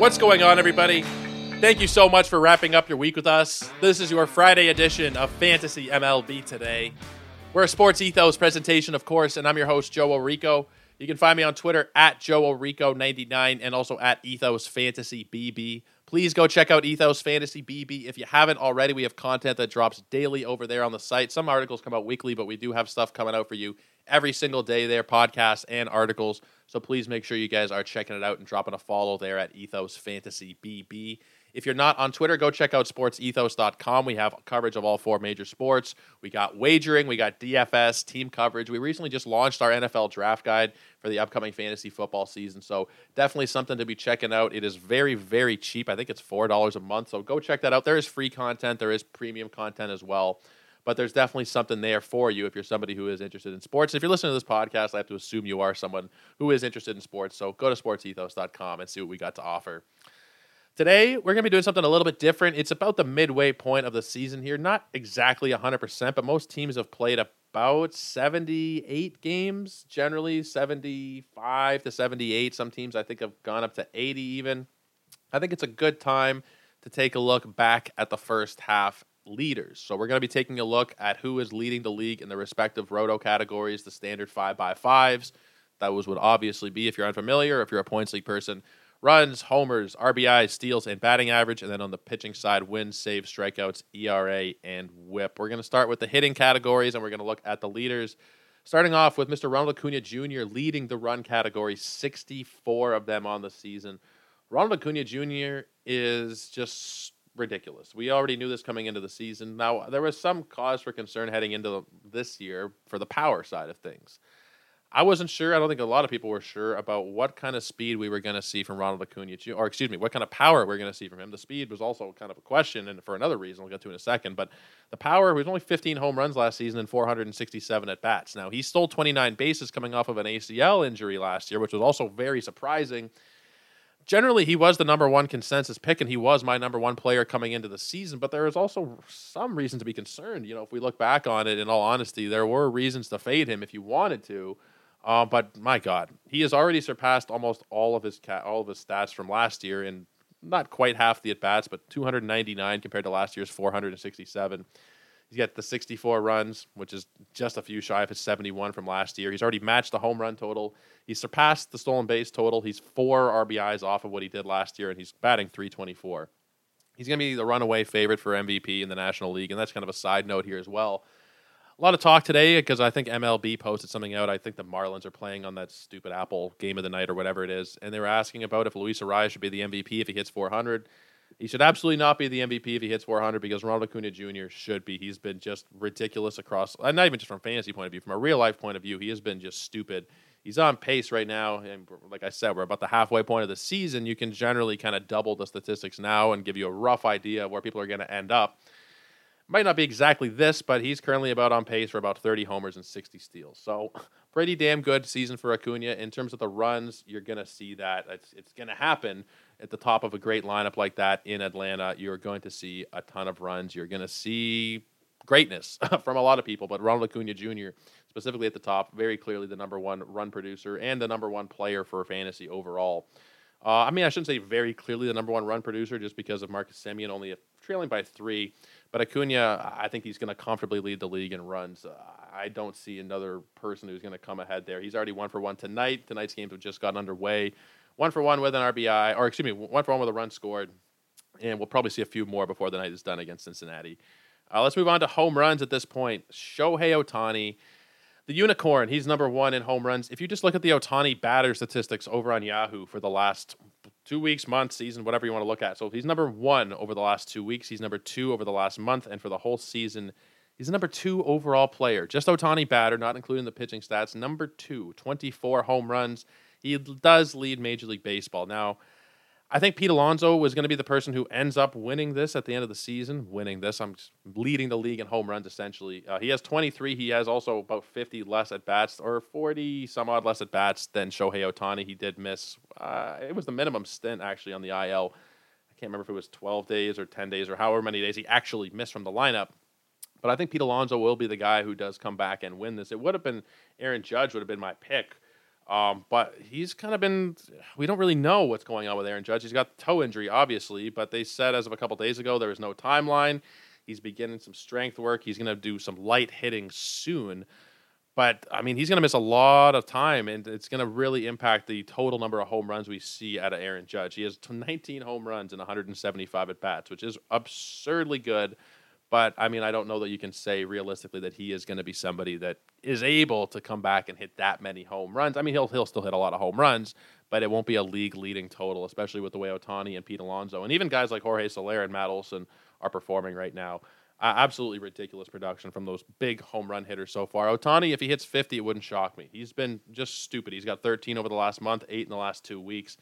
What's going on, everybody? Thank you so much for wrapping up your week with us. This is your Friday edition of Fantasy MLB Today. We're a sports ethos presentation, of course, and I'm your host, Joe Orico. You can find me on Twitter at Joe Orico99 and also at Ethos Fantasy BB. Please go check out Ethos Fantasy BB. If you haven't already, we have content that drops daily over there on the site. Some articles come out weekly, but we do have stuff coming out for you every single day there, podcasts and articles. So please make sure you guys are checking it out and dropping a follow there at Ethos Fantasy BB. If you're not on Twitter, go check out sportsethos.com. We have coverage of all four major sports. We got wagering, we got DFS, team coverage. We recently just launched our NFL draft guide for the upcoming fantasy football season. So definitely something to be checking out. It is very, very cheap. I think it's $4 a month. So go check that out. There is free content, there is premium content as well but there's definitely something there for you if you're somebody who is interested in sports. If you're listening to this podcast, I have to assume you are someone who is interested in sports. So go to sportsethos.com and see what we got to offer. Today, we're going to be doing something a little bit different. It's about the midway point of the season here. Not exactly 100%, but most teams have played about 78 games, generally 75 to 78. Some teams, I think, have gone up to 80 even. I think it's a good time to take a look back at the first half leaders. So we're going to be taking a look at who is leading the league in the respective roto categories, the standard 5 by 5s That was would obviously be if you're unfamiliar, if you're a points league person, runs, homers, RBI, steals, and batting average. And then on the pitching side, wins, saves, strikeouts, ERA, and whip. We're going to start with the hitting categories and we're going to look at the leaders. Starting off with Mr. Ronald Acuna Jr. leading the run category, 64 of them on the season. Ronald Acuna Jr. is just ridiculous. We already knew this coming into the season. Now, there was some cause for concern heading into this year for the power side of things. I wasn't sure. I don't think a lot of people were sure about what kind of speed we were going to see from Ronald Acuna, or excuse me, what kind of power we are going to see from him. The speed was also kind of a question, and for another reason we'll get to in a second. But the power, was only 15 home runs last season and 467 at bats. Now he stole 29 bases coming off of an ACL injury last year, which was also very surprising. Generally, he was the number one consensus pick, and he was my number one player coming into the season. But there is also some reason to be concerned. You know, if we look back on it, in all honesty, there were reasons to fade him if you wanted to. Uh, but my God, he has already surpassed almost all of his ca- all of his stats from last year, in not quite half the at bats, but 299 compared to last year's 467. He's got the 64 runs, which is just a few shy of his 71 from last year. He's already matched the home run total. He's surpassed the stolen base total. He's four RBIs off of what he did last year, and he's batting 324. He's going to be the runaway favorite for MVP in the National League, and that's kind of a side note here as well a lot of talk today because I think MLB posted something out. I think the Marlins are playing on that stupid Apple game of the night or whatever it is, and they were asking about if Luis Arraez should be the MVP if he hits 400. He should absolutely not be the MVP if he hits 400 because Ronald Acuna Jr. should be. He's been just ridiculous across, uh, not even just from fantasy point of view, from a real life point of view. He has been just stupid. He's on pace right now, and like I said, we're about the halfway point of the season. You can generally kind of double the statistics now and give you a rough idea of where people are going to end up might not be exactly this, but he's currently about on pace for about 30 homers and 60 steals. So pretty damn good season for Acuna. In terms of the runs, you're going to see that. It's, it's going to happen at the top of a great lineup like that in Atlanta. You're going to see a ton of runs. You're going to see greatness from a lot of people, but Ronald Acuna Jr., specifically at the top, very clearly the number one run producer and the number one player for fantasy overall. Uh, I mean, I shouldn't say very clearly the number one run producer just because of Marcus Semien only trailing by three. But Acuna, I think he's going to comfortably lead the league in runs. I don't see another person who's going to come ahead there. He's already one for one tonight. Tonight's games have just gotten underway. One for one with an RBI, or excuse me, one for one with a run scored. And we'll probably see a few more before the night is done against Cincinnati. Uh, let's move on to home runs at this point. Shohei Ohtani, the unicorn, he's number one in home runs. If you just look at the Ohtani batter statistics over on Yahoo for the last two weeks, month, season, whatever you want to look at. So he's number one over the last two weeks. He's number two over the last month, and for the whole season, he's the number two overall player. Just Ohtani batter, not including the pitching stats. Number two, 24 home runs. He does lead Major League Baseball. Now, I think Pete Alonso was going to be the person who ends up winning this at the end of the season. Winning this, I'm leading the league in home runs essentially. Uh, he has 23. He has also about 50 less at bats, or 40 some odd less at bats than Shohei Ohtani. He did miss. Uh, it was the minimum stint actually on the IL. I can't remember if it was 12 days or 10 days or however many days he actually missed from the lineup. But I think Pete Alonso will be the guy who does come back and win this. It would have been Aaron Judge would have been my pick Um, but he's kind of been, we don't really know what's going on with Aaron Judge. He's got the toe injury, obviously, but they said as of a couple days ago there was no timeline. He's beginning some strength work. He's going to do some light hitting soon. But I mean, he's going to miss a lot of time, and it's going to really impact the total number of home runs we see out of Aaron Judge. He has 19 home runs and 175 at bats, which is absurdly good. But I mean, I don't know that you can say realistically that he is going to be somebody that is able to come back and hit that many home runs. I mean, he'll he'll still hit a lot of home runs, but it won't be a league leading total, especially with the way Ohtani and Pete Alonso and even guys like Jorge Soler and Matt Olson are performing right now. Uh, absolutely ridiculous production from those big home run hitters so far. Ohtani, if he hits 50, it wouldn't shock me. He's been just stupid. He's got 13 over the last month, eight in the last two weeks.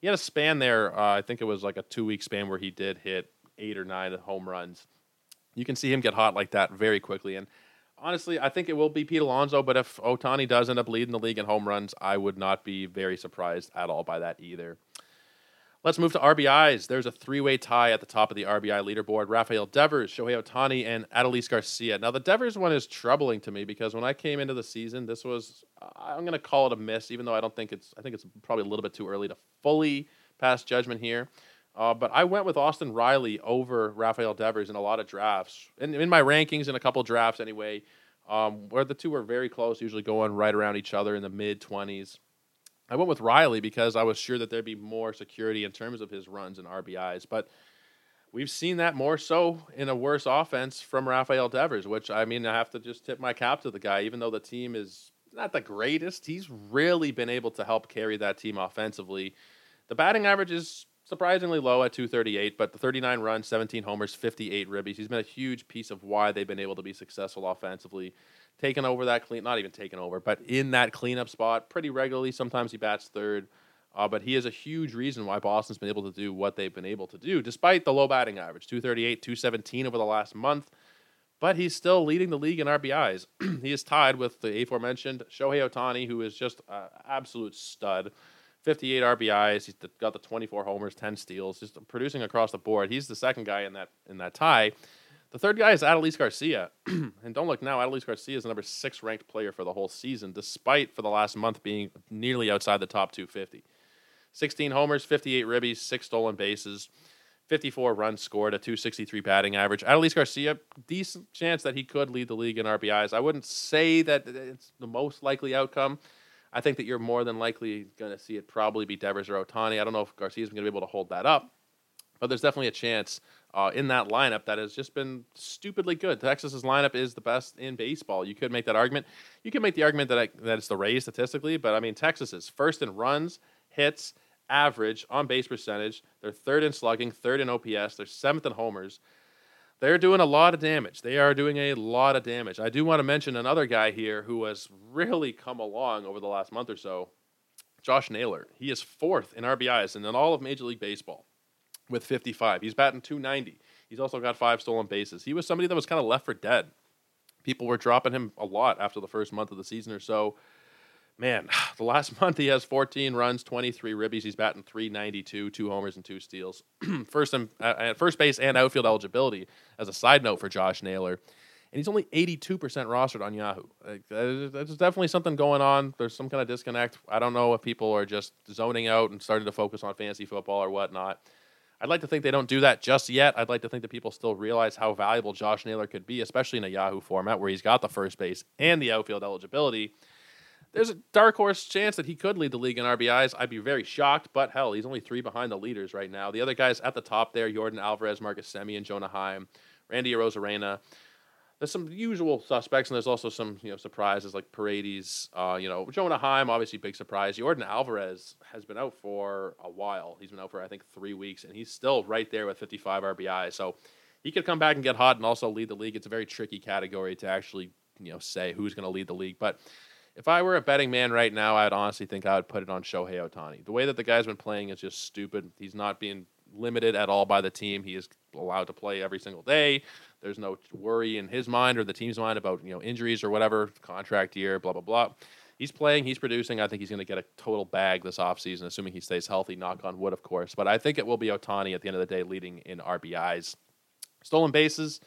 He had a span there. Uh, I think it was like a two week span where he did hit eight or nine home runs you can see him get hot like that very quickly. And honestly, I think it will be Pete Alonso. But if Ohtani does end up leading the league in home runs, I would not be very surprised at all by that either. Let's move to RBIs. There's a three-way tie at the top of the RBI leaderboard. Rafael Devers, Shohei Ohtani, and Adolis Garcia. Now the Devers one is troubling to me because when I came into the season, this was I'm going to call it a miss, even though I don't think it's I think it's probably a little bit too early to fully pass judgment here. Uh, but I went with Austin Riley over Rafael Devers in a lot of drafts, in, in my rankings in a couple drafts anyway, um, where the two were very close, usually going right around each other in the mid 20s. I went with Riley because I was sure that there'd be more security in terms of his runs and RBIs, but we've seen that more so in a worse offense from Rafael Devers, which I mean, I have to just tip my cap to the guy, even though the team is not the greatest, he's really been able to help carry that team offensively. The batting average is surprisingly low at 238, but the 39 runs, 17 homers, 58 ribbies. He's been a huge piece of why they've been able to be successful offensively. Taking over that clean, not even taking over, but in that cleanup spot pretty regularly. Sometimes he bats third, uh, but he is a huge reason why Boston's been able to do what they've been able to do, despite the low batting average 238, 217 over the last month. But he's still leading the league in RBIs. he is tied with the aforementioned Shohei Ohtani, who is just an absolute stud. 58 RBIs. He's got the 24 homers, 10 steals, just producing across the board. He's the second guy in that in that tie. The third guy is Adolis Garcia, and don't look now. Adolis Garcia is the number six ranked player for the whole season, despite for the last month being nearly outside the top 250. 16 homers, 58 ribbies, six stolen bases, 54 runs scored, a 263 batting average. Adolis Garcia, decent chance that he could lead the league in RBIs. I wouldn't say that it's the most likely outcome. I think that you're more than likely going to see it probably be Devers or Ohtani. I don't know if Garcia's going to be able to hold that up, but there's definitely a chance uh, in that lineup that has just been stupidly good. Texas's lineup is the best in baseball. You could make that argument. You could make the argument that I, that it's the Rays statistically, but I mean Texas is first in runs, hits, average, on base percentage. They're third in slugging, third in OPS. They're seventh in homers they're doing a lot of damage. They are doing a lot of damage. I do want to mention another guy here who has really come along over the last month or so. Josh Naylor. He is fourth in RBIs and in all of Major League Baseball with 55. He's batting 290. He's also got five stolen bases. He was somebody that was kind of left for dead. People were dropping him a lot after the first month of the season or so man, the last month he has 14 runs, 23 ribbies. He's batting 392, two homers and two steals. first and uh, at first base and outfield eligibility. As a side note for Josh Naylor, and he's only 82% rostered on Yahoo. Like, there's definitely something going on. There's some kind of disconnect. I don't know if people are just zoning out and starting to focus on fantasy football or whatnot. I'd like to think they don't do that just yet. I'd like to think that people still realize how valuable Josh Naylor could be, especially in a Yahoo format where he's got the first base and the outfield eligibility there's a dark horse chance that he could lead the league in RBIs. I'd be very shocked, but hell, he's only three behind the leaders right now. The other guys at the top there: Yordan Alvarez, Marcus Semien, Jonah Heim, Randy Arozarena. There's some usual suspects, and there's also some you know surprises like Paredes. Uh, you know, Jonah Heim, obviously big surprise. Yordan Alvarez has been out for a while. He's been out for I think three weeks, and he's still right there with 55 RBI. So he could come back and get hot and also lead the league. It's a very tricky category to actually you know say who's going to lead the league, but if I were a betting man right now, I'd honestly think I would put it on Shohei Ohtani. The way that the guy's been playing is just stupid. He's not being limited at all by the team. He is allowed to play every single day. There's no worry in his mind or the team's mind about you know injuries or whatever, contract year, blah blah blah. He's playing, he's producing. I think he's going to get a total bag this offseason, assuming he stays healthy. Knock on wood, of course. But I think it will be Ohtani at the end of the day, leading in RBIs, stolen bases.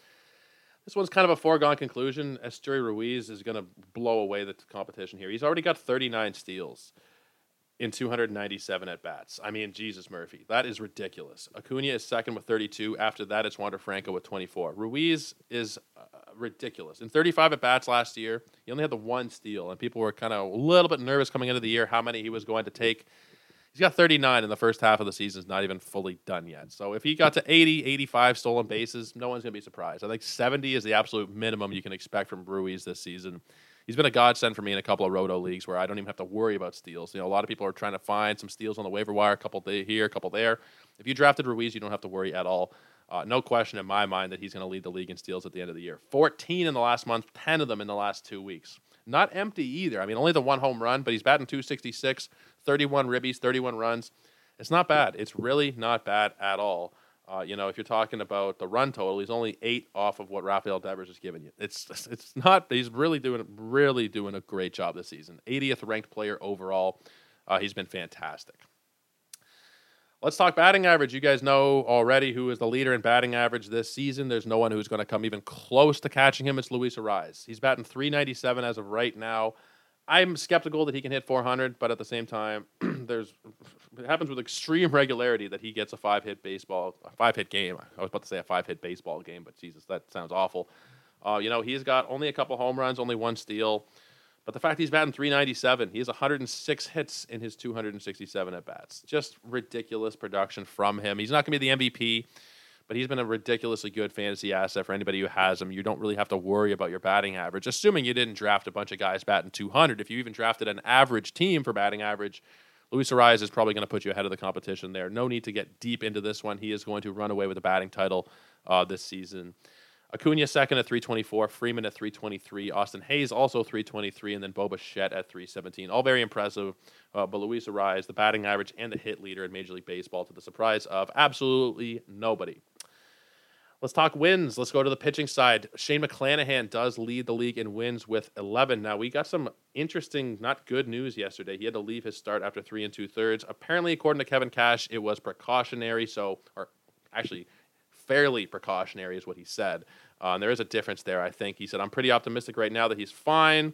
This one's kind of a foregone conclusion. Esteury Ruiz is going to blow away the competition here. He's already got 39 steals. in 297 at bats. I mean, Jesus Murphy, that is ridiculous. Acuna is second with 32. After that, it's Wander Franco with 24. Ruiz is uh, ridiculous. In 35 at bats last year, he only had the one steal, and people were kind of a little bit nervous coming into the year how many he was going to take. He's got 39 in the first half of the season, is not even fully done yet. So if he got to 80, 85 stolen bases, no one's going to be surprised. I think 70 is the absolute minimum you can expect from Ruiz this season he's been a godsend for me in a couple of roto leagues where I don't even have to worry about steals. You know, a lot of people are trying to find some steals on the waiver wire, a couple here, a couple there. If you drafted Ruiz, you don't have to worry at all. Uh, no question in my mind that he's going to lead the league in steals at the end of the year. 14 in the last month, 10 of them in the last two weeks. Not empty either. I mean, only the one home run, but he's batting 266, 31 ribbies, 31 runs. It's not bad. It's really not bad at all. Uh, you know, if you're talking about the run total, he's only eight off of what Rafael Devers has given you. It's it's not. He's really doing really doing a great job this season. 80th ranked player overall. Uh, he's been fantastic. Let's talk batting average. You guys know already who is the leader in batting average this season. There's no one who's going to come even close to catching him. It's Luis Arraez. He's batting 397 as of right now. I'm skeptical that he can hit 400, but at the same time, there's it happens with extreme regularity that he gets a five hit baseball, a five hit game. I was about to say a five hit baseball game, but Jesus, that sounds awful. Uh, you know, he's got only a couple home runs, only one steal, but the fact he's batting 397, he has 106 hits in his 267 at bats. Just ridiculous production from him. He's not going to be the MVP but he's been a ridiculously good fantasy asset for anybody who has him. You don't really have to worry about your batting average, assuming you didn't draft a bunch of guys batting 200. If you even drafted an average team for batting average, Luis Arraez is probably going to put you ahead of the competition there. No need to get deep into this one. He is going to run away with the batting title uh, this season. Acuna second at 324, Freeman at 323, Austin Hays also 323, and then Bo Bichette at 317. All very impressive. Uh, but Luis Arraez, the batting average and the hit leader in Major League Baseball, to the surprise of absolutely nobody. Let's talk wins. Let's go to the pitching side. Shane McClanahan does lead the league in wins with 11. Now, we got some interesting, not good news yesterday. He had to leave his start after three and two thirds. Apparently, according to Kevin Cash, it was precautionary. So, or actually, fairly precautionary is what he said. Uh, and there is a difference there, I think. He said, I'm pretty optimistic right now that he's fine.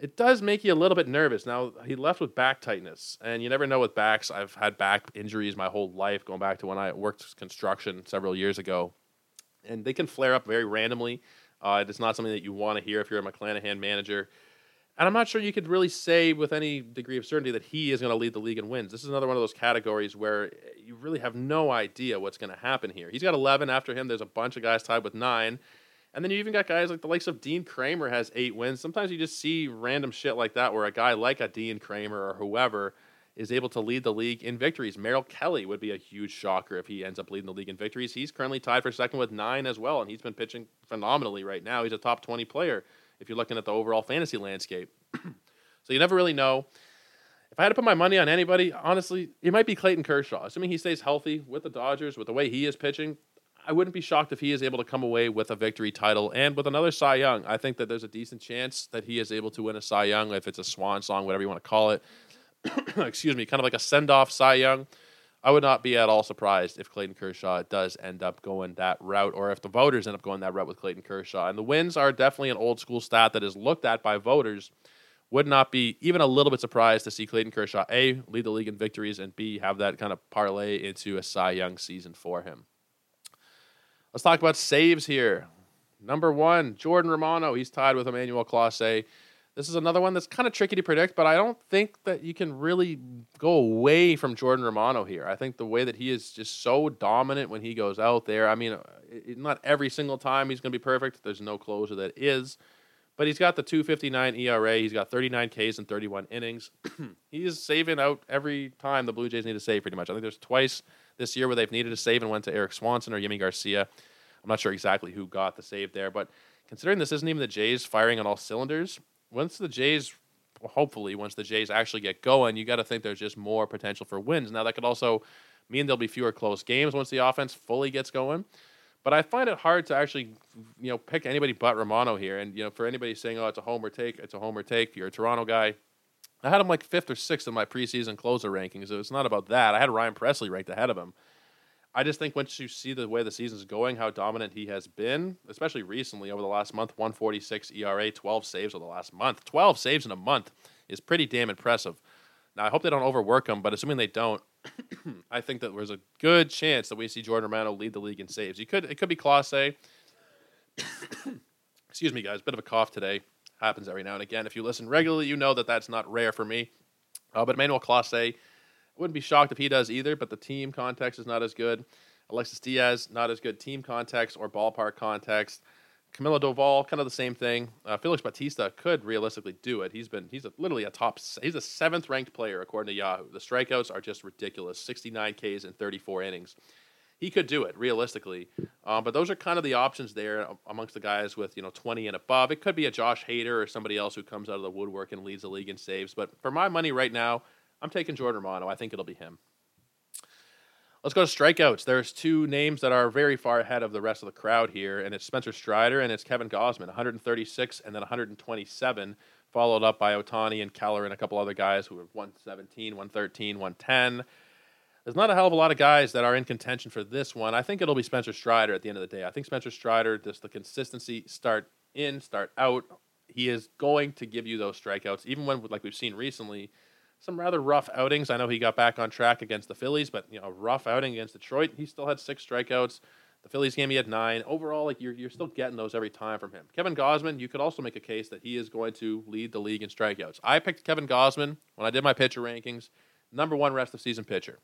It does make you a little bit nervous. Now, he left with back tightness, and you never know with backs. I've had back injuries my whole life, going back to when I worked construction several years ago and they can flare up very randomly. Uh, it's not something that you want to hear if you're a McClanahan manager. And I'm not sure you could really say with any degree of certainty that he is going to lead the league in wins. This is another one of those categories where you really have no idea what's going to happen here. He's got 11 after him. There's a bunch of guys tied with nine. And then you even got guys like the likes of Dean Kremer has eight wins. Sometimes you just see random shit like that where a guy like a Dean Kremer or whoever – is able to lead the league in victories. Merrill Kelly would be a huge shocker if he ends up leading the league in victories. He's currently tied for second with nine as well, and he's been pitching phenomenally right now. He's a top 20 player if you're looking at the overall fantasy landscape. so you never really know. If I had to put my money on anybody, honestly, it might be Clayton Kershaw. Assuming he stays healthy with the Dodgers, with the way he is pitching, I wouldn't be shocked if he is able to come away with a victory title and with another Cy Young. I think that there's a decent chance that he is able to win a Cy Young, if it's a swan song, whatever you want to call it. excuse me, kind of like a send off Cy Young. I would not be at all surprised if Clayton Kershaw does end up going that route, or if the voters end up going that route with Clayton Kershaw. And the wins are definitely an old school stat that is looked at by voters. Would not be even a little bit surprised to see Clayton Kershaw A lead the league in victories and B have that kind of parlay into a Cy Young season for him. Let's talk about saves here. Number one, Jordan Romano. He's tied with Emmanuel Clase this is another one that's kind of tricky to predict, but I don't think that you can really go away from Jordan Romano here. I think the way that he is just so dominant when he goes out there. I mean, uh, it, not every single time he's going to be perfect. There's no closer that is, but he's got the 259 ERA. He's got 39 Ks and 31 innings. he's saving out every time the Blue Jays need to save, pretty much. I think there's twice this year where they've needed a save and went to Erik Swanson or Yimi Garcia. I'm not sure exactly who got the save there, but considering this isn't even the Jays firing on all cylinders, once the Jays, hopefully, once the Jays actually get going, you got to think there's just more potential for wins. Now that could also mean there'll be fewer close games once the offense fully gets going. But I find it hard to actually, you know, pick anybody but Romano here. And you know, for anybody saying, "Oh, it's a homer take," it's a homer take. You're a Toronto guy. I had him like fifth or sixth in my preseason closer rankings. So it's not about that. I had Ryan Pressly ranked ahead of him. I just think once you see the way the season's going, how dominant he has been, especially recently over the last month 146 ERA, 12 saves over the last month. 12 saves in a month is pretty damn impressive. Now, I hope they don't overwork him, but assuming they don't, I think that there's a good chance that we see Jordan Romano lead the league in saves. He could it could be Clase. Excuse me, guys. Bit of a cough today. Happens every now and again. If you listen regularly, you know that that's not rare for me. Uh, but Emmanuel Clase, wouldn't be shocked if he does either. But the team context is not as good. Alexis Diaz, not as good team context or ballpark context. Camilo Doval, kind of the same thing. Uh, Felix Bautista could realistically do it. He's been he's a, literally a top he's a seventh ranked player according to Yahoo. The strikeouts are just ridiculous, 69 Ks in 34 innings. He could do it realistically, um, but those are kind of the options there amongst the guys with you know 20 and above. It could be a Josh Hader or somebody else who comes out of the woodwork and leads the league in saves. But for my money right now, I'm taking Jordan Romano. I think it'll be him. Let's go to strikeouts. There's two names that are very far ahead of the rest of the crowd here, and it's Spencer Strider and it's Kevin Gausman, 136 and then 127, followed up by Ohtani and Keller and a couple other guys who are 117, 113, 110. There's not a hell of a lot of guys that are in contention for this one. I think it'll be Spencer Strider at the end of the day. I think Spencer Strider, just the consistency, start in, start out, he is going to give you those strikeouts, even when, like we've seen recently, some rather rough outings. I know he got back on track against the Phillies, but you know, a rough outing against Detroit. He still had six strikeouts. The Phillies game he had nine. Overall, like you're you're still getting those every time from him. Kevin Gausman, you could also make a case that he is going to lead the league in strikeouts. I picked Kevin Gausman when I did my pitcher rankings, number one rest of season pitcher.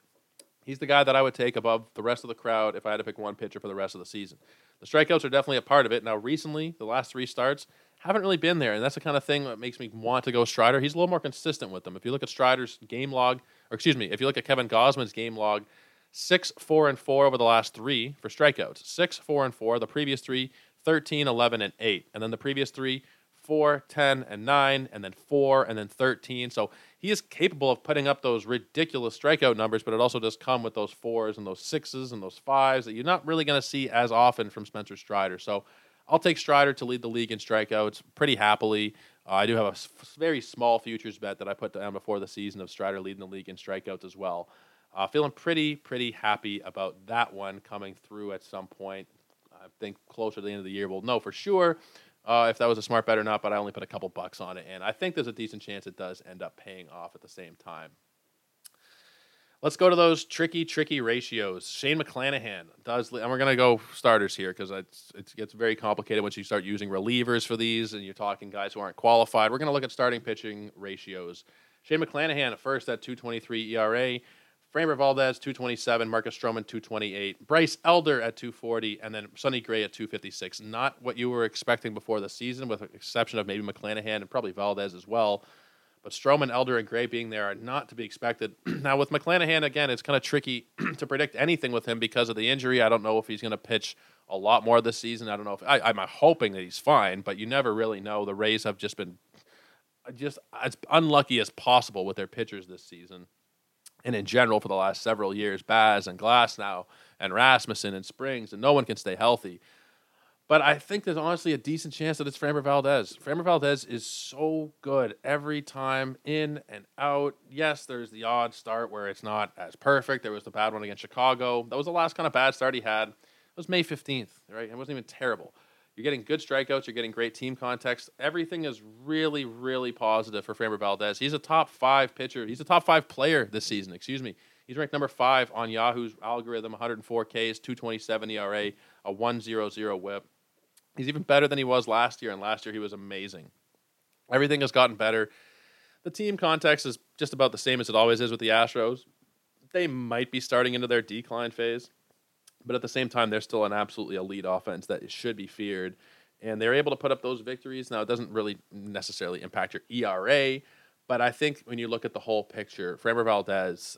He's the guy that I would take above the rest of the crowd if I had to pick one pitcher for the rest of the season. The strikeouts are definitely a part of it. Now, recently, the last three starts, haven't really been there, and that's the kind of thing that makes me want to go Strider. He's a little more consistent with them. If you look at Strider's game log, or excuse me, if you look at Kevin Gausman's game log, six, four, and four over the last three for strikeouts. Six, four, and four. The previous three, 13, 11, and eight. And then the previous three, four, 10, and nine, and then four, and then 13. So he is capable of putting up those ridiculous strikeout numbers, but it also does come with those fours and those sixes and those fives that you're not really going to see as often from Spencer Strider. So I'll take Strider to lead the league in strikeouts pretty happily. Uh, I do have a very small futures bet that I put down before the season of Strider leading the league in strikeouts as well. Uh, feeling pretty, pretty happy about that one coming through at some point. I think closer to the end of the year we'll know for sure uh, if that was a smart bet or not, but I only put a couple bucks on it, and I think there's a decent chance it does end up paying off at the same time. Let's go to those tricky, tricky ratios. Shane McClanahan does, and we're going to go starters here because it gets very complicated once you start using relievers for these and you're talking guys who aren't qualified. We're going to look at starting pitching ratios. Shane McClanahan at first at 223 ERA. Framber Valdez 227, Marcus Stroman 228, Bryce Elder at 240, and then Sonny Gray at 256. Not what you were expecting before the season, with the exception of maybe McClanahan and probably Valdez as well. But Stroman, Elder, and Gray being there are not to be expected. now, with McClanahan, again, it's kind of tricky to predict anything with him because of the injury. I don't know if he's going to pitch a lot more this season. I don't know if I, I'm hoping that he's fine, but you never really know. The Rays have just been uh, just as unlucky as possible with their pitchers this season. And in general, for the last several years, Baz and Glasnow, and Rasmussen and Springs, and no one can stay healthy. But I think there's honestly a decent chance that it's Framber Valdez. Framber Valdez is so good every time, in and out. Yes, there's the odd start where it's not as perfect. There was the bad one against Chicago. That was the last kind of bad start he had. It was May 15th, right? It wasn't even terrible. You're getting good strikeouts. You're getting great team context. Everything is really, really positive for Framber Valdez. He's a top five pitcher. He's a top five player this season. Excuse me. He's ranked number five on Yahoo's algorithm. 104 Ks, 227 ERA, a 1.00 WHIP. He's even better than he was last year, and last year he was amazing. Everything has gotten better. The team context is just about the same as it always is with the Astros. They might be starting into their decline phase, but at the same time, they're still an absolutely elite offense that should be feared. And they're able to put up those victories. Now, it doesn't really necessarily impact your ERA, but I think when you look at the whole picture, Framber Valdez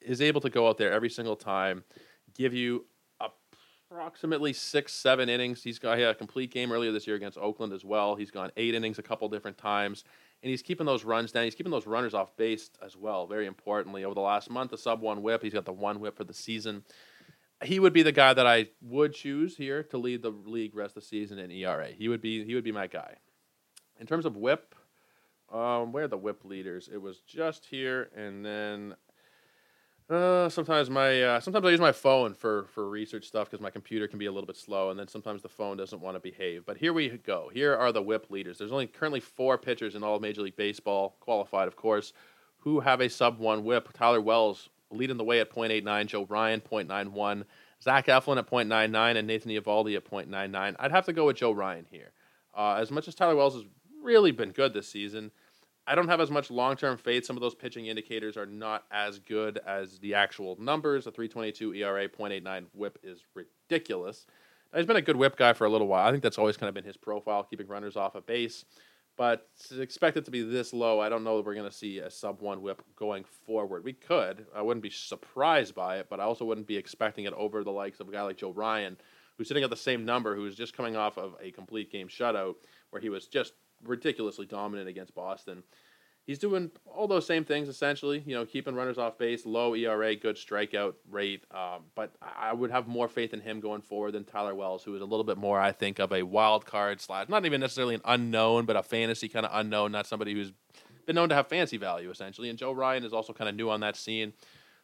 is able to go out there every single time, give you approximately six, seven innings. He's got a complete game earlier this year against Oakland as well. He's gone eight innings a couple different times, and he's keeping those runs down. He's keeping those runners off base as well. Very importantly, over the last month, the sub one WHIP. He's got the one WHIP for the season. He would be the guy that I would choose here to lead the league rest of the season in ERA. He would be he would be my guy. In terms of WHIP, um, where are the WHIP leaders? It was just here, and then uh, sometimes my uh, sometimes I use my phone for for research stuff because my computer can be a little bit slow, and then sometimes the phone doesn't want to behave. But here we go. Here are the WHIP leaders. There's only currently four pitchers in all of Major League Baseball, qualified, of course, who have a sub one whip. Tyler Wells leading the way at 0.89, Joe Ryan 0.91, Zach Eflin at 0.99, and Nathan Eovaldi at 0.99. I'd have to go with Joe Ryan here. Uh, as much as Tyler Wells has really been good this season, I don't have as much long term faith. Some of those pitching indicators are not as good as the actual numbers. A 322 ERA, 0.89 whip is ridiculous. Now, he's been a good whip guy for a little while. I think that's always kind of been his profile, keeping runners off a base. But to expect it to be this low, I don't know that we're going to see a sub one whip going forward. We could. I wouldn't be surprised by it, but I also wouldn't be expecting it over the likes of a guy like Joe Ryan, who's sitting at the same number, who's just coming off of a complete game shutout where he was just ridiculously dominant against Boston. He's doing all those same things essentially, you know, keeping runners off base, low ERA, good strikeout rate. Um, but I would have more faith in him going forward than Tyler Wells, who is a little bit more, I think, of a wild card slash, not even necessarily an unknown, but a fantasy kind of unknown, not somebody who's been known to have fancy value essentially. And Joe Ryan is also kind of new on that scene.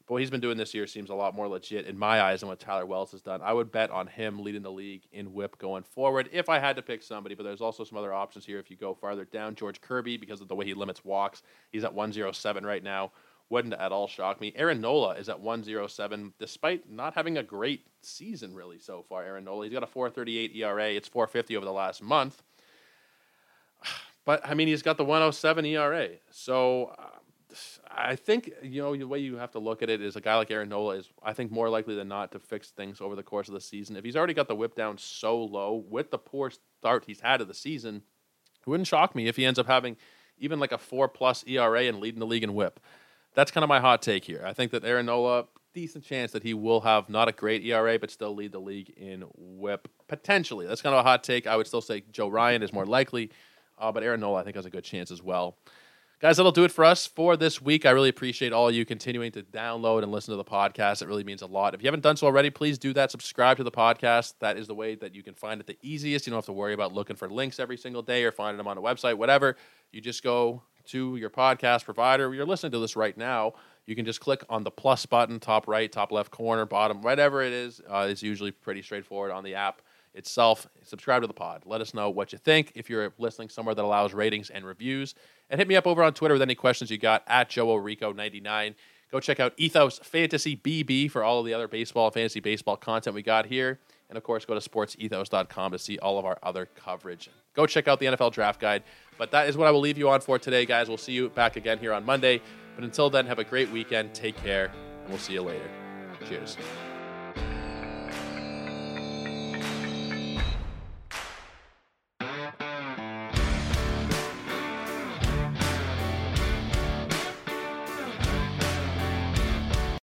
What he's been doing this year seems a lot more legit in my eyes than what Tyler Wells has done. I would bet on him leading the league in whip going forward if I had to pick somebody, but there's also some other options here if you go farther down. George Kirby, because of the way he limits walks, he's at 107 right now. Wouldn't at all shock me. Aaron Nola is at 107, despite not having a great season really so far. Aaron Nola, he's got a 438 ERA. It's 450 over the last month. But I mean, he's got the 107 ERA. So I think you know the way you have to look at it is a guy like Aaron Nola is I think more likely than not to fix things over the course of the season. If he's already got the whip down so low with the poor start he's had of the season, it wouldn't shock me if he ends up having even like a four plus ERA and leading the league in whip. That's kind of my hot take here. I think that Aaron Nola, decent chance that he will have not a great ERA, but still lead the league in whip potentially. That's kind of a hot take. I would still say Joe Ryan is more likely, uh, but Aaron Nola I think has a good chance as well. Guys, that'll do it for us for this week. I really appreciate all you continuing to download and listen to the podcast. It really means a lot. If you haven't done so already, please do that. Subscribe to the podcast. That is the way that you can find it the easiest. You don't have to worry about looking for links every single day or finding them on a website, whatever. You just go to your podcast provider. You're listening to this right now. You can just click on the plus button, top right, top left corner, bottom, whatever it is. Uh, it's usually pretty straightforward on the app itself. Subscribe to the pod. Let us know what you think if you're listening somewhere that allows ratings and reviews. And hit me up over on Twitter with any questions you got at Joe Rico99. Go check out Ethos Fantasy BB for all of the other baseball, fantasy baseball content we got here. And of course, go to sportsethos.com to see all of our other coverage. Go check out the NFL Draft Guide. But that is what I will leave you on for today, guys. We'll see you back again here on Monday. But until then, have a great weekend. Take care, and we'll see you later. Cheers.